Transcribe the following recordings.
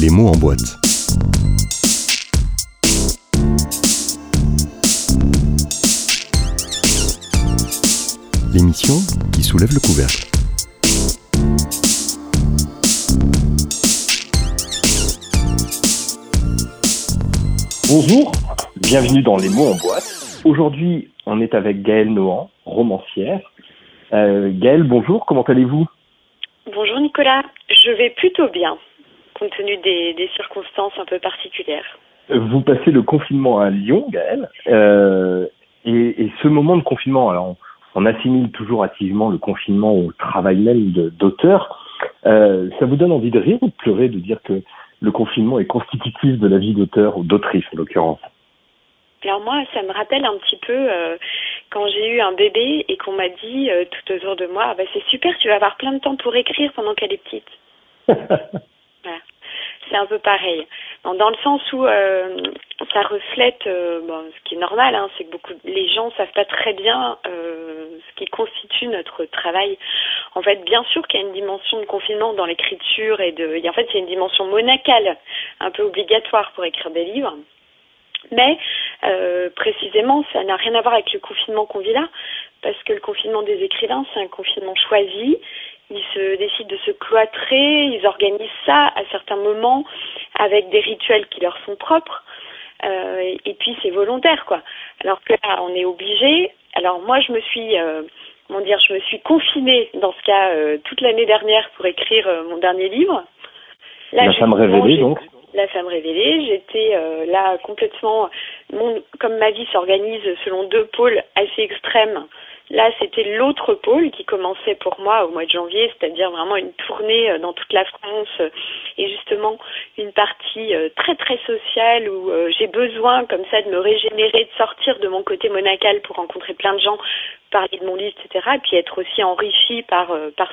Les mots en boîte. L'émission qui soulève le couvercle. Bonjour, bienvenue dans Les mots en boîte. Aujourd'hui, on est avec Gaëlle Nohan, romancière. Euh, Gaëlle, bonjour, comment allez-vous? Bonjour Nicolas, je vais plutôt bien, compte tenu des, des circonstances un peu particulières. Vous passez le confinement à Lyon, Gaëlle, euh, et, et, ce moment de confinement, alors on, on, assimile toujours activement le confinement au travail même d'auteur. Euh, ça vous donne envie de rire ou de pleurer de dire que le confinement est constitutif de la vie d'auteur ou d'autrice en l'occurrence? Alors moi, ça me rappelle un petit peu euh, quand j'ai eu un bébé et qu'on m'a dit euh, tout autour de moi, ah bah, c'est super, tu vas avoir plein de temps pour écrire pendant qu'elle est petite. C'est un peu pareil. Dans, le sens où euh, ça reflète, euh, ce qui est normal, hein, c'est que beaucoup les gens savent pas très bien euh, ce qui constitue notre travail. En fait, bien sûr qu'il y a une dimension de confinement dans l'écriture et de, en fait, il y a une dimension monacale, un peu obligatoire pour écrire des livres. Mais précisément, ça n'a rien à voir avec le confinement qu'on vit là, parce que le confinement des écrivains, c'est un confinement choisi. Ils se décident de se cloîtrer, ils organisent ça à certains moments avec des rituels qui leur sont propres. Euh, et puis c'est volontaire, quoi. Alors que là, on est obligé. Alors moi, je me suis, euh, comment dire, je me suis confinée dans ce cas euh, toute l'année dernière pour écrire mon dernier livre. Là, La femme révélée, donc la femme révélée. J'étais là complètement, mon, comme ma vie s'organise selon deux pôles assez extrêmes. Là, c'était l'autre pôle qui commençait pour moi au mois de janvier, c'est-à-dire vraiment une tournée euh, dans toute la France euh, et justement une partie très très sociale où j'ai besoin comme ça de me régénérer, de sortir de mon côté monacal pour rencontrer plein de gens, parler de mon livre, etc. Et puis être aussi enrichi par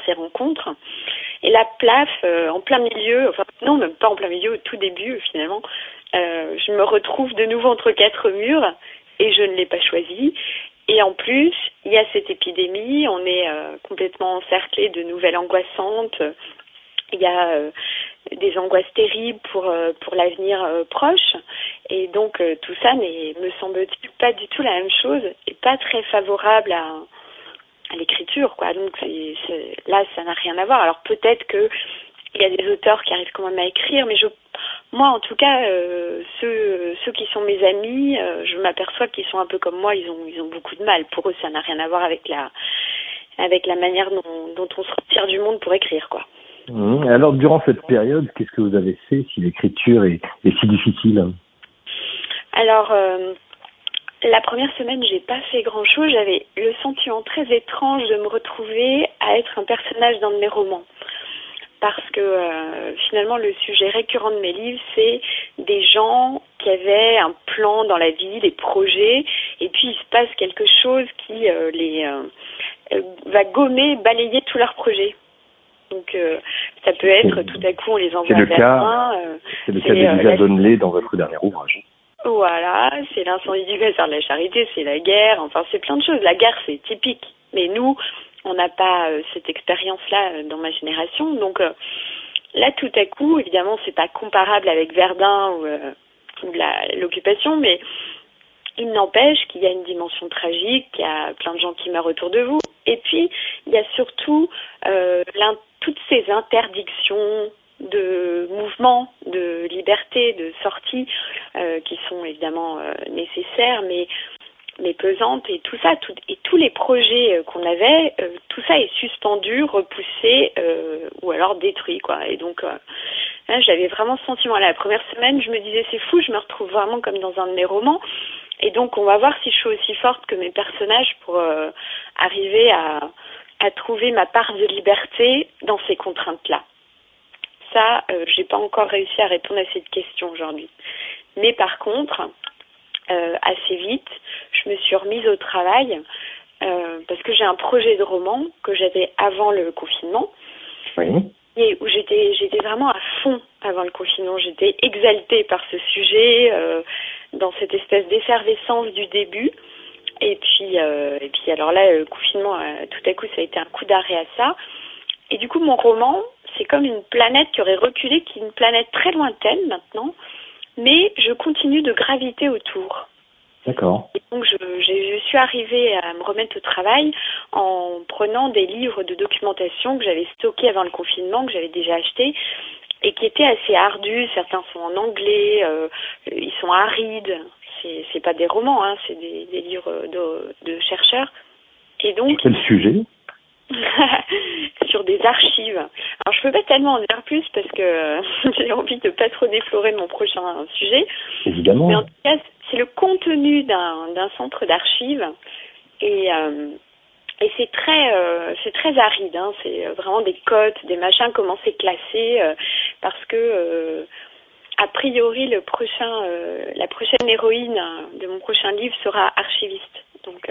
ces rencontres. Et la plaf, euh, en plein milieu, enfin non, même pas en plein milieu, au tout début finalement, euh, je me retrouve de nouveau entre quatre murs et je ne l'ai pas choisi. Et en plus, il y a cette épidémie, on est euh, complètement encerclé de nouvelles angoissantes. Il y a euh, des angoisses terribles pour euh, pour l'avenir euh, proche, et donc tout ça n'est, me semble-t-il, pas du tout la même chose et pas très favorable à à l'écriture, quoi. Donc c'est, c'est, là, ça n'a rien à voir. Alors peut-être que il y a des auteurs qui arrivent quand même à écrire, mais je, moi, en tout cas, euh, ceux, ceux qui sont mes amis, euh, je m'aperçois qu'ils sont un peu comme moi. Ils ont, ils ont beaucoup de mal. Pour eux, ça n'a rien à voir avec la, avec la manière dont, dont on se retire du monde pour écrire, quoi. Mmh. Alors, durant cette période, qu'est-ce que vous avez fait si l'écriture est, est si difficile Alors. Euh, la première semaine, j'ai pas fait grand chose. J'avais le sentiment très étrange de me retrouver à être un personnage dans de mes romans. Parce que euh, finalement, le sujet récurrent de mes livres, c'est des gens qui avaient un plan dans la vie, des projets, et puis il se passe quelque chose qui euh, les euh, va gommer, balayer tous leurs projets. Donc ça peut être tout à coup on les envoie le vers un. c'est le cas d'Elisa Donnelly dans votre dernier ouvrage. Voilà, c'est l'incendie du Vassar de la Charité, c'est la guerre, enfin c'est plein de choses. La guerre c'est typique, mais nous, on n'a pas euh, cette expérience-là euh, dans ma génération. Donc euh, là, tout à coup, évidemment, c'est pas comparable avec Verdun ou, l'occupation, mais il n'empêche qu'il y a une dimension tragique, qu'il y a plein de gens qui meurent autour de vous. Et puis, il y a surtout toutes ces interdictions de mouvements, de liberté, de sortie, qui sont évidemment nécessaires, mais mais pesantes et tout ça, tout, et tous les projets euh, qu'on avait, euh, tout ça est suspendu, repoussé euh, ou alors détruit quoi. Et donc j'avais vraiment ce sentiment. La première semaine, je me disais c'est fou, je me retrouve vraiment comme dans un de mes romans. Et donc on va voir si je suis aussi forte que mes personnages pour arriver à trouver ma part de liberté dans ces contraintes là ça, euh, j'ai pas encore réussi à répondre à cette question aujourd'hui. Mais par contre, assez vite, je me suis remise au travail euh, parce que j'ai un projet de roman que j'avais avant le confinement. Oui. Et où j'étais j'étais vraiment à fond avant le confinement. J'étais exaltée par ce sujet, euh, dans cette espèce d'effervescence du début. Et puis, euh, et puis alors là, le confinement, euh, tout à coup, ça a été un coup d'arrêt à ça. Et du coup, mon roman c'est comme une planète qui aurait reculé, qui est une planète très lointaine maintenant, mais je continue de graviter autour. D'accord. Et donc, je, je, suis arrivée à me remettre au travail en prenant des livres de documentation que j'avais stockés avant le confinement, que j'avais déjà achetés, et qui étaient assez ardus. Certains sont en anglais, euh, ils sont arides. C'est, c'est pas des romans, hein, c'est des, des livres de, de chercheurs. Et donc. Quel sujet? sur des archives. Alors je peux pas tellement en dire plus parce que j'ai envie de pas trop déflorer mon prochain sujet. Évidemment. Mais en tout cas, c'est le contenu d'un, centre d'archives et euh, et c'est très euh, c'est très aride. Hein. C'est vraiment des cotes, des machins, comment c'est classé euh, parce que euh, a priori le prochain la prochaine héroïne de mon prochain livre sera archiviste. Donc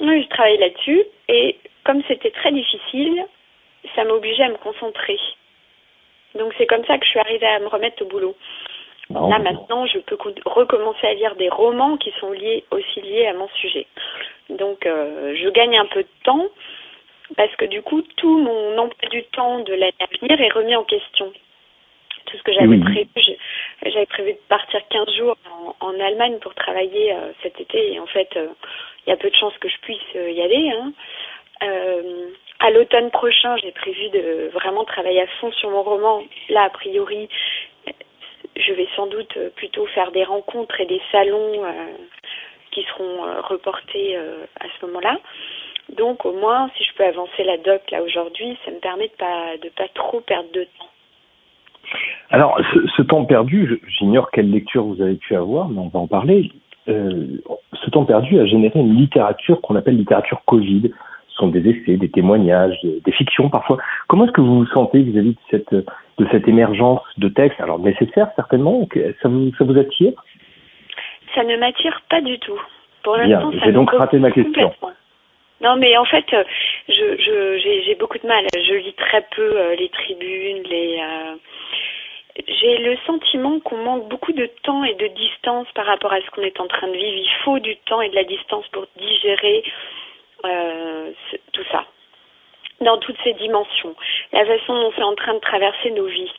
oui, je travaille là-dessus et comme c'était très difficile, ça m'obligeait à me concentrer. Donc c'est comme ça que je suis arrivée à me remettre au boulot. Là maintenant, je peux recommencer à lire des romans qui sont liés aussi liés à mon sujet. Donc euh, je gagne un peu de temps parce que du coup tout mon emploi du temps de l'année à venir est remis en question. Tout ce que j'avais prévu, j'avais prévu de partir 15 jours en, en Allemagne pour travailler euh, cet été et en fait euh, il y a peu de chances que je puisse y aller. Hein. Euh, à l'automne prochain, j'ai prévu de vraiment travailler à fond sur mon roman. Là, a priori, je vais sans doute plutôt faire des rencontres et des salons euh, qui seront euh, reportés à ce moment-là. Donc, au moins, si je peux avancer la doc là aujourd'hui, ça me permet de pas de pas trop perdre de temps. Alors, ce, temps perdu, j'ignore quelle lecture vous avez pu avoir, mais on va en parler. Ce temps perdu a généré une littérature qu'on appelle littérature Covid. Sont des essais, des témoignages, des fictions parfois. Comment est-ce que vous vous sentez vis-à-vis de cette, de cette émergence de textes Alors nécessaire certainement, ça vous, ça vous attire? Ça ne m'attire pas du tout. Pour l'instant, j'ai donc raté ma question. Non, mais en fait, je, je, j'ai, beaucoup de mal. Je lis très peu euh, les tribunes, les. Euh, j'ai le sentiment qu'on manque beaucoup de temps et de distance par rapport à ce qu'on est en train de vivre. Il faut du temps et de la distance pour digérer tout ça, dans toutes ces dimensions. La façon dont c'est en train de traverser nos vies,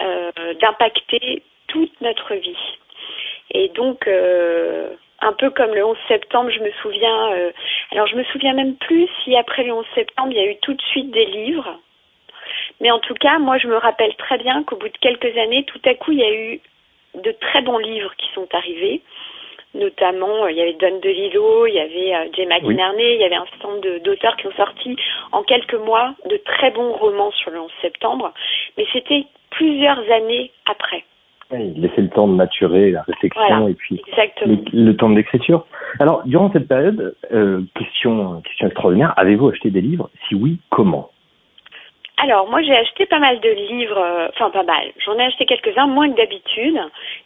euh, d'impacter toute notre vie. Et donc, euh, un peu comme le 11 septembre, je me souviens, euh, alors je me souviens même plus si après le 11 septembre, il y a eu tout de suite des livres mais en tout cas, moi, je me rappelle très bien qu'au bout de quelques années, tout à coup, il y a eu de très bons livres qui sont arrivés. Notamment, euh, il y avait Don DeLillo, il y avait euh, Jay McInerney, il y avait un certain nombre d'auteurs qui ont sorti en quelques mois de très bons romans sur le 11 septembre. Mais c'était plusieurs années après. Oui, laisser le temps de maturer, la réflexion et puis le, temps de l'écriture. Alors, durant cette période, euh, question, question extraordinaire, avez-vous acheté des livres? Si oui, comment? Alors, moi, j'ai acheté pas mal de livres, euh, enfin pas mal. J'en ai acheté quelques-uns, moins que d'habitude,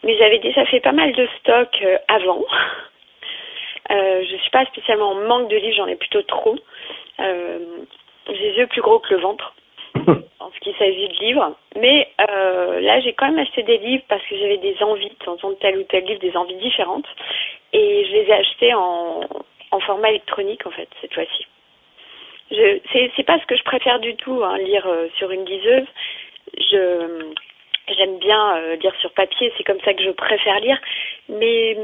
mais j'avais déjà fait pas mal de stock euh, avant. Euh, je suis pas spécialement en manque de livres, j'en ai plutôt trop. Euh, j'ai les yeux plus gros que le ventre en ce qui s'agit de livres. Mais là, j'ai quand même acheté des livres parce que j'avais des envies, de tel ou tel livre, des envies différentes. Et je les ai achetés en, en format électronique, en fait, cette fois-ci je c'est pas ce que je préfère du tout hein, lire euh, sur une liseuse. Je j'aime bien euh, lire sur papier c'est comme ça que je préfère lire. Mais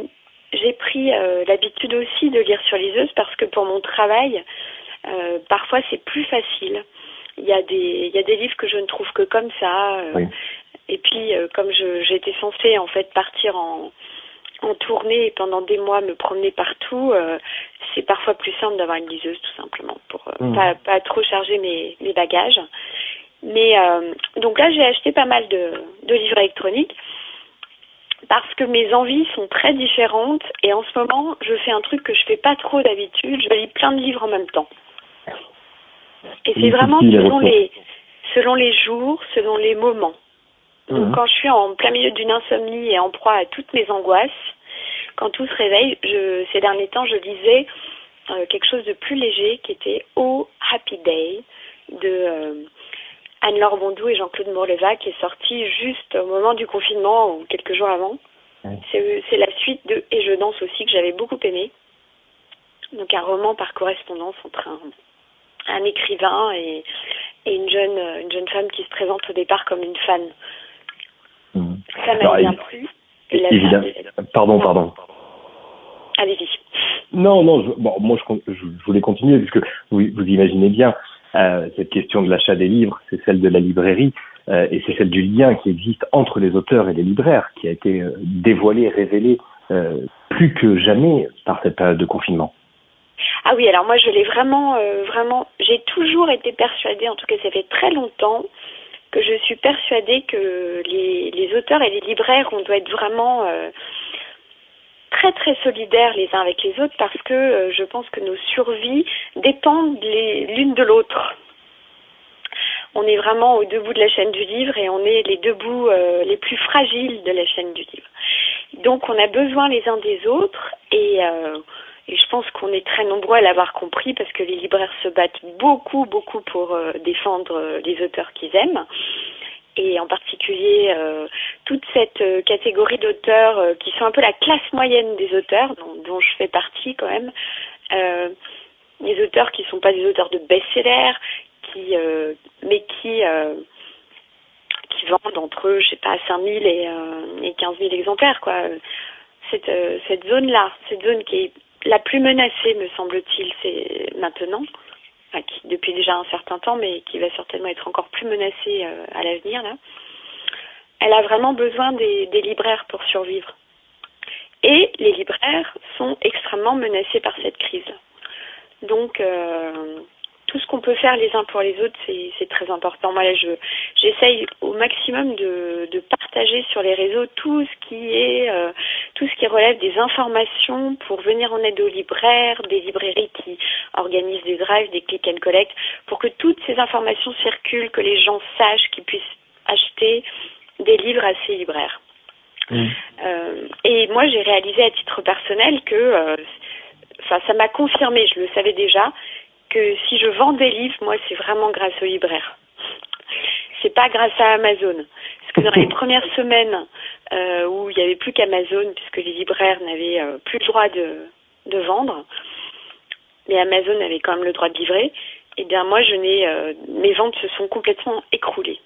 j'ai pris euh, l'habitude aussi de lire sur liseuse parce que pour mon travail parfois c'est plus facile. Il y a des il y a des livres que je ne trouve que comme ça et puis comme je j'étais censée en fait partir en en tournée pendant des mois me promener partout, euh, c'est parfois plus simple d'avoir une liseuse tout simplement pour euh, mmh. pas, pas trop charger mes, mes bagages. Mais euh, donc là j'ai acheté pas mal de, de livres électroniques parce que mes envies sont très différentes et en ce moment je fais un truc que je fais pas trop d'habitude, je lis plein de livres en même temps. Et c'est vraiment selon les selon les jours, selon les moments. Donc mhm. quand je suis en plein milieu d'une insomnie et en proie à toutes mes angoisses, quand tout se réveille, je, ces derniers temps, je lisais euh, quelque chose de plus léger qui était Oh Happy Day de euh, Anne-Laure Bondou et Jean-Claude Mourleva qui est sorti juste au moment du confinement ou quelques jours avant. C'est la suite de Et je danse aussi que j'avais beaucoup aimé. Donc un roman par correspondance entre un, un écrivain et, et une jeune, une jeune femme qui se présente au départ comme une fan. Ça m'a bien plu. Évidemment. Pardon, pardon. Allez-y. Non, non, je, bon, moi je, je, voulais continuer puisque vous, vous imaginez bien euh, cette question de l'achat des livres, c'est celle de la librairie euh, et c'est celle du lien qui existe entre les auteurs et les libraires qui a été euh, dévoilé, révélé plus que jamais par cette période de confinement. Ah oui, alors moi je l'ai vraiment, vraiment, j'ai toujours été persuadée, en tout cas ça fait très longtemps, que je suis persuadée que les, auteurs et les libraires, on doit être vraiment euh, très très solidaires les uns avec les autres parce que euh, je pense que nos survies dépendent l'une de l'autre. On est vraiment au deux bouts de la chaîne du livre et on est les deux bouts euh, les plus fragiles de la chaîne du livre. Donc on a besoin les uns des autres et, et je pense qu'on est très nombreux à l'avoir compris parce que les libraires se battent beaucoup beaucoup pour euh, défendre euh, les auteurs qu'ils aiment et en particulier euh, toute cette euh, catégorie d'auteurs euh, qui sont un peu la classe moyenne des auteurs, dont, je fais partie quand même. les auteurs qui ne sont pas des auteurs de best-sellers, qui, mais qui, vendent entre, je sais pas, 5000 et, et 15 000 exemplaires. Quoi. Cette zone-là, cette zone qui est la plus menacée, me semble-t-il, c'est maintenant depuis déjà un certain temps, mais qui va certainement être encore plus menacée euh, à l'avenir, elle a vraiment besoin des, des, libraires pour survivre. Et les libraires sont extrêmement menacés par cette crise. Donc, euh, tout ce qu'on peut faire les uns pour les autres, c'est très important. Moi, là, je j'essaye au maximum de, de, partager sur les réseaux tout ce qui est euh, tout ce qui relève des informations pour venir en aide aux libraires, des librairies qui organisent des drives, des click and collect, pour que toutes ces informations circulent, que les gens sachent qu'ils puissent acheter des livres à ces libraires. Mmh. Euh, et moi, j'ai réalisé à titre personnel que, euh, enfin, ça m'a confirmé, je le savais déjà, que si je vends des livres, moi, c'est vraiment grâce aux libraires. C'est pas grâce à Amazon. Parce que dans les premières semaines euh, où il n'y avait plus qu'Amazon, puisque les libraires n'avaient euh, plus le droit de, vendre, mais Amazon avait quand même le droit de livrer, eh bien moi, je n'ai, euh, mes ventes se sont complètement écroulées.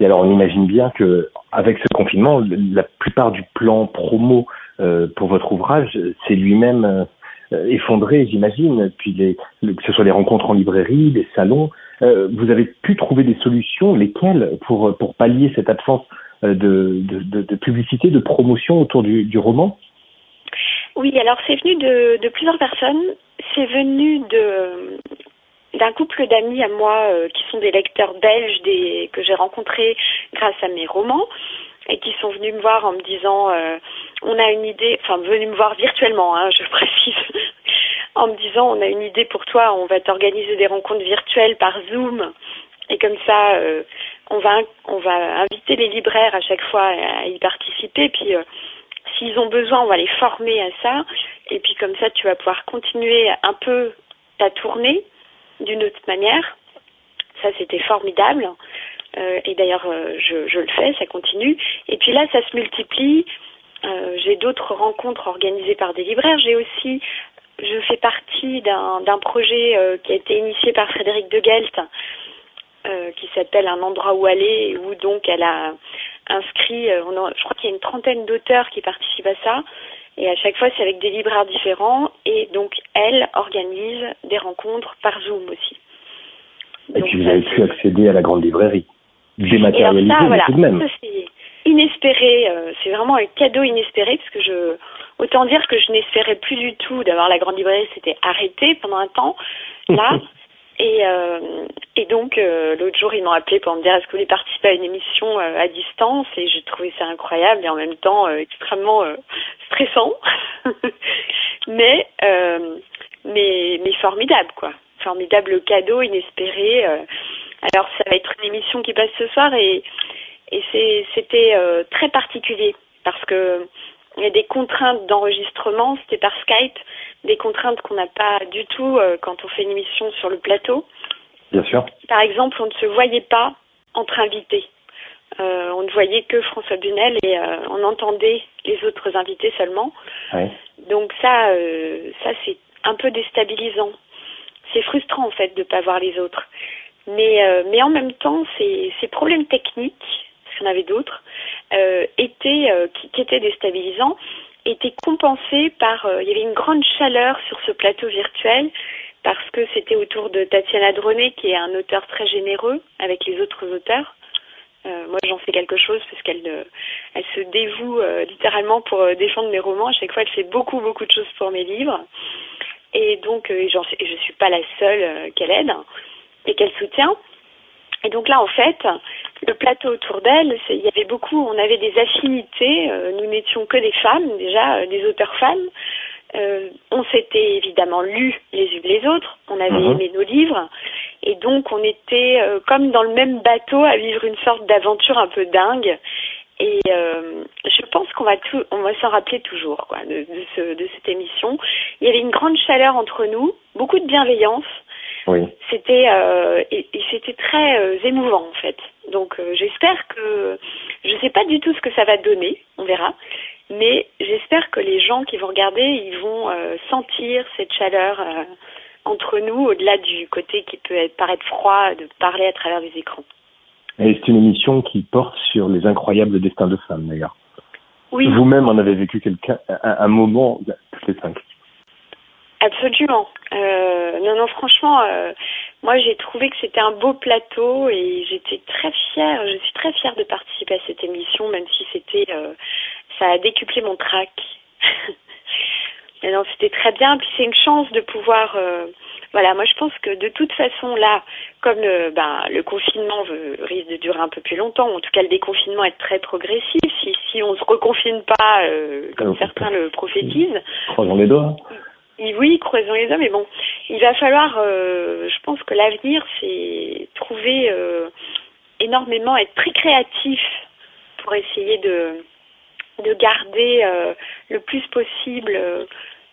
Et alors, on imagine bien que avec ce confinement, la plupart du plan promo pour votre ouvrage, c'est lui-même effondré, j'imagine, puis que ce soit les rencontres en librairie, les salons, euh, vous avez pu trouver des solutions, lesquelles, pour, pour pallier cette absence euh, de, de, publicité, de promotion autour du, du roman? Oui, alors c'est venu de, plusieurs personnes. C'est venu de d'un couple d'amis à moi euh, qui sont des lecteurs belges des, que j'ai rencontrés grâce à mes romans et qui sont venus me voir en me disant euh, on a une idée, enfin venus me voir virtuellement, hein, je précise, en me disant on a une idée pour toi, on va t'organiser des rencontres virtuelles par Zoom. Et comme ça euh, on va inviter les libraires à chaque fois à y participer. Puis euh, s'ils ont besoin on va les former à ça. Et puis comme ça tu vas pouvoir continuer un peu ta tournée d'une autre manière. Ça c'était formidable. Euh, et d'ailleurs, je, le fais, ça continue. Et puis là, ça se multiplie. Euh, j'ai d'autres rencontres organisées par des libraires. J'ai aussi, je fais partie d'un projet euh, qui a été initié par Frédéric de Gelt, euh, qui s'appelle Un endroit où aller, où donc elle a inscrit, on a, je crois qu'il y a une trentaine d'auteurs qui participent à ça. Et à chaque fois, c'est avec des libraires différents. Et donc, elle organise des rencontres par Zoom aussi. Et donc, puis, vous avez pu accéder à la grande librairie dématérialisé, ça, voilà, tout de même. Euh, c'est vraiment un cadeau inespéré parce que je, autant dire que je n'espérais plus du tout d'avoir la grande librairie, c'était arrêté pendant un temps, là. et, euh, et donc, euh, l'autre jour, ils m'ont appelé pour me dire est-ce que vous voulez participer à une émission à distance? Et j'ai trouvé ça incroyable et en même temps extrêmement stressant. mais, mais, mais formidable, quoi. Formidable cadeau inespéré. Alors ça va être une émission qui passe ce soir et, et c'était euh, très particulier parce que il y a des contraintes d'enregistrement, c'était par Skype, des contraintes qu'on n'a pas du tout euh, quand on fait une émission sur le plateau. Bien sûr. Par exemple, on ne se voyait pas entre invités. Euh, on ne voyait que François Bunel et euh, on entendait les autres invités seulement. Ouais. Donc ça, ça c'est un peu déstabilisant. C'est frustrant en fait de ne pas voir les autres. Mais, euh, mais en même temps, ces, ces problèmes techniques, qu'il y en avait d'autres, euh, euh, qui, étaient déstabilisants, étaient compensés par, il y avait une grande chaleur sur ce plateau virtuel, parce que c'était autour de Tatiana Dronet, qui est un auteur très généreux avec les autres auteurs. Euh, moi, j'en sais quelque chose parce qu'elle euh, elle se dévoue euh, littéralement pour défendre mes romans. À chaque fois, elle fait beaucoup, beaucoup de choses pour mes livres. Et donc, je suis pas la seule qu'elle aide et qu'elle soutient. Et donc là, en fait, le plateau autour d'elle, il y avait beaucoup, on avait des affinités. nous n'étions que des femmes, déjà, des auteurs femmes. Euh, on s'était évidemment lu les unes les autres, on avait mhm. aimé nos livres, et donc on était euh, comme dans le même bateau à vivre une sorte d'aventure un peu dingue. Et euh, je pense qu'on va tout, on va s'en rappeler toujours quoi, de, de, ce, de cette émission. Il y avait une grande chaleur entre nous, beaucoup de bienveillance. Oui. C'était euh, et, et c'était très euh, émouvant en fait. Donc j'espère que je sais pas du tout ce que ça va donner, on verra. Mais j'espère que les gens qui vont regarder, ils vont euh, sentir cette chaleur euh, entre nous, au-delà du côté qui peut être, paraître froid de parler à travers des écrans. Et c'est une émission qui porte sur les incroyables destins de femmes, d'ailleurs. Oui. Vous-même en avez vécu quelqu'un, un, un, moment, toutes les cinq. Absolument. Euh, non, non, franchement, euh, moi j'ai trouvé que c'était un beau plateau et j'étais très fière. Je suis très fière de participer à cette émission, même si c'était euh, ça a décuplé mon trac. non, c'était très bien. Puis c'est une chance de pouvoir. Euh, voilà, moi je pense que de toute façon là, comme le, ben, le confinement veut, risque de durer un peu plus longtemps, en tout cas le déconfinement est très progressif. Si, si on se reconfine pas, euh, comme certains le prophétisent. Croisons les doigts. Oui, croisons les doigts, mais bon, il va falloir. Euh, je pense que l'avenir, c'est trouver euh, énormément, être très créatif pour essayer de de garder euh, le plus possible,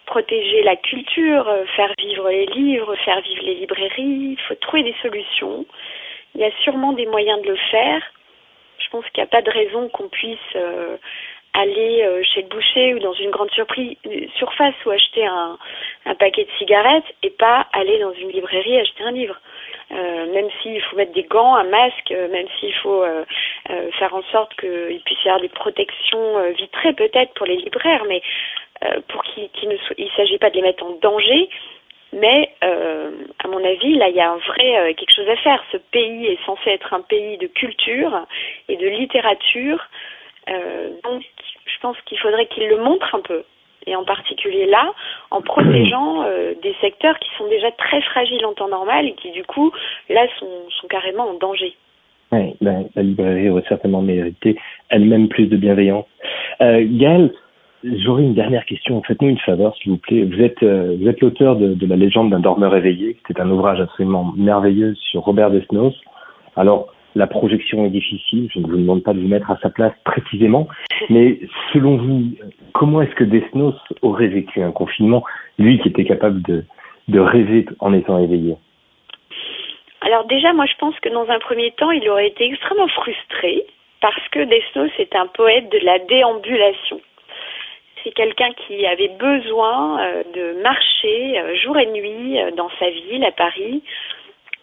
protéger la culture, faire vivre les livres, faire vivre les librairies. Il faut trouver des solutions. Il y a sûrement des moyens de le faire. Je pense qu'il n'y a pas de raison qu'on puisse aller chez le boucher ou dans une grande surprise, surface ou acheter un, un paquet de cigarettes et pas aller dans une librairie acheter un livre. Euh, même s'il faut mettre des gants, un masque, euh, même s'il faut euh, euh, faire en sorte qu'il puisse y avoir des protections euh, vitrées peut-être pour les libraires, mais pour qu'il qu ne il s'agit pas de les mettre en danger. Mais à mon avis, là, il y a un vrai quelque chose à faire. Ce pays est censé être un pays de culture et de littérature, donc je pense qu'il faudrait qu'il le montre un peu et en particulier là, en protégeant euh, des secteurs qui sont déjà très fragiles en temps normal et qui du coup, là, sont, sont carrément en danger. Oui, ben, la librairie aurait certainement mérité elle-même plus de bienveillance. Euh, Gaël, j'aurais une dernière question. Faites-nous une faveur, s'il vous plaît. Vous êtes, euh, vous êtes l'auteur de, de, La légende d'un dormeur éveillé, qui est un ouvrage absolument merveilleux sur Robert Desnos. Alors, la projection est difficile, je ne vous demande pas de vous mettre à sa place précisément, mais selon vous, comment est-ce que Desnos aurait vécu un confinement, lui qui était capable de, rêver en étant éveillé? Alors déjà, moi je pense que dans un premier temps, il aurait été extrêmement frustré parce que Desnos est un poète de la déambulation. C'est quelqu'un qui avait besoin euh, de marcher euh, jour et nuit euh, dans sa ville à Paris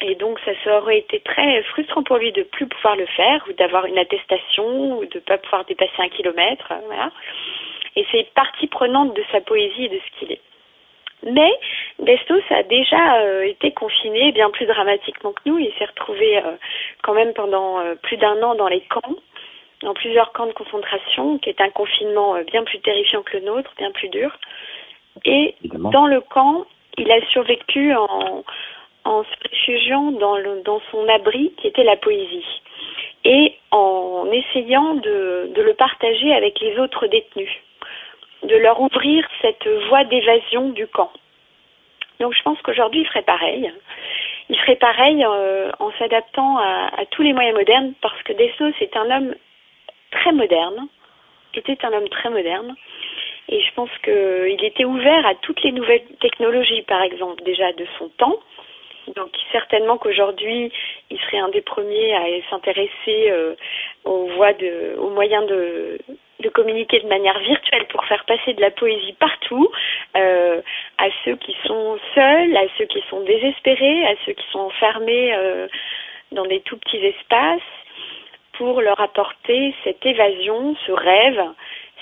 et donc, ça, aurait été très frustrant pour lui de plus pouvoir le faire, ou d'avoir une attestation, ou de ne pas pouvoir dépasser un kilomètre. Euh, voilà. Et c'est partie prenante de sa poésie et de ce qu'il est. Mais Bestos a déjà euh, été confiné bien plus dramatiquement que nous. Il s'est retrouvé euh, quand même pendant euh, plus d'un an dans les camps, dans plusieurs camps de concentration, qui est un confinement bien plus terrifiant que le nôtre, bien plus dur. Et Évidemment. dans le camp, il a survécu en, en se réfugiant dans, son abri qui était la poésie et en essayant de, le partager avec les autres détenus, de leur ouvrir cette voie d'évasion du camp. Donc je pense qu'aujourd'hui il ferait pareil. Il ferait pareil euh, en s'adaptant à, tous les moyens modernes parce que Desnos est un homme très moderne, était un homme très moderne. Et je pense qu'il était ouvert à toutes les nouvelles technologies, par exemple, déjà de son temps, donc certainement qu'aujourd'hui, il serait un des premiers à s'intéresser euh, aux voies de, aux moyens de, de communiquer de manière virtuelle pour faire passer de la poésie partout, euh, à ceux qui sont seuls, à ceux qui sont désespérés, à ceux qui sont enfermés euh, dans des tout petits espaces pour leur apporter cette évasion, ce rêve,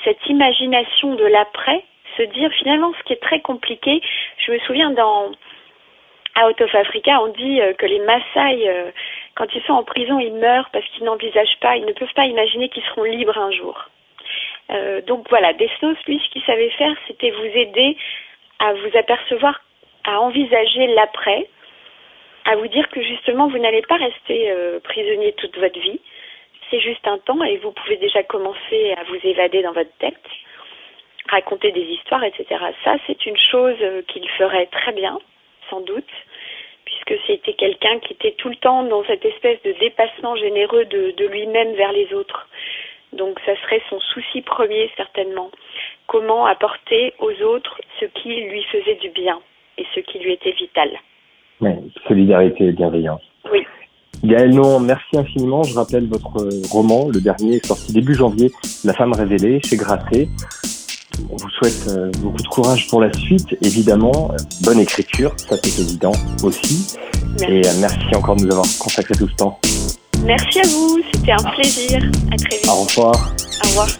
cette imagination de l'après, se dire finalement ce qui est très compliqué. Je me souviens dans Out of Africa, on dit euh, que les Maasai, euh, quand ils sont en prison, ils meurent parce qu'ils n'envisagent pas, ils ne peuvent pas imaginer qu'ils seront libres un jour. Euh, donc voilà, Desnos, lui, ce qu'il savait faire, c'était vous aider à vous apercevoir, à envisager l'après, à vous dire que justement, vous n'allez pas rester prisonnier toute votre vie. C'est juste un temps et vous pouvez déjà commencer à vous évader dans votre tête, raconter des histoires, etc. Ça, c'est une chose qu'il ferait très bien, sans doute puisque c'était quelqu'un qui était tout le temps dans cette espèce de dépassement généreux de, de lui-même vers les autres. Donc ça serait son souci premier certainement. Comment apporter aux autres ce qui lui faisait du bien et ce qui lui était vital. Oui, solidarité et bienveillance. Oui. Gaël Non, merci infiniment. Je rappelle votre roman, le dernier, sorti début janvier, La femme révélée, chez Grasset. On vous souhaite euh, beaucoup de courage pour la suite, évidemment. Bonne écriture, ça c'est évident aussi. Et euh, merci encore de nous avoir consacré tout ce temps. Merci à vous, c'était un plaisir. À très vite. Au revoir.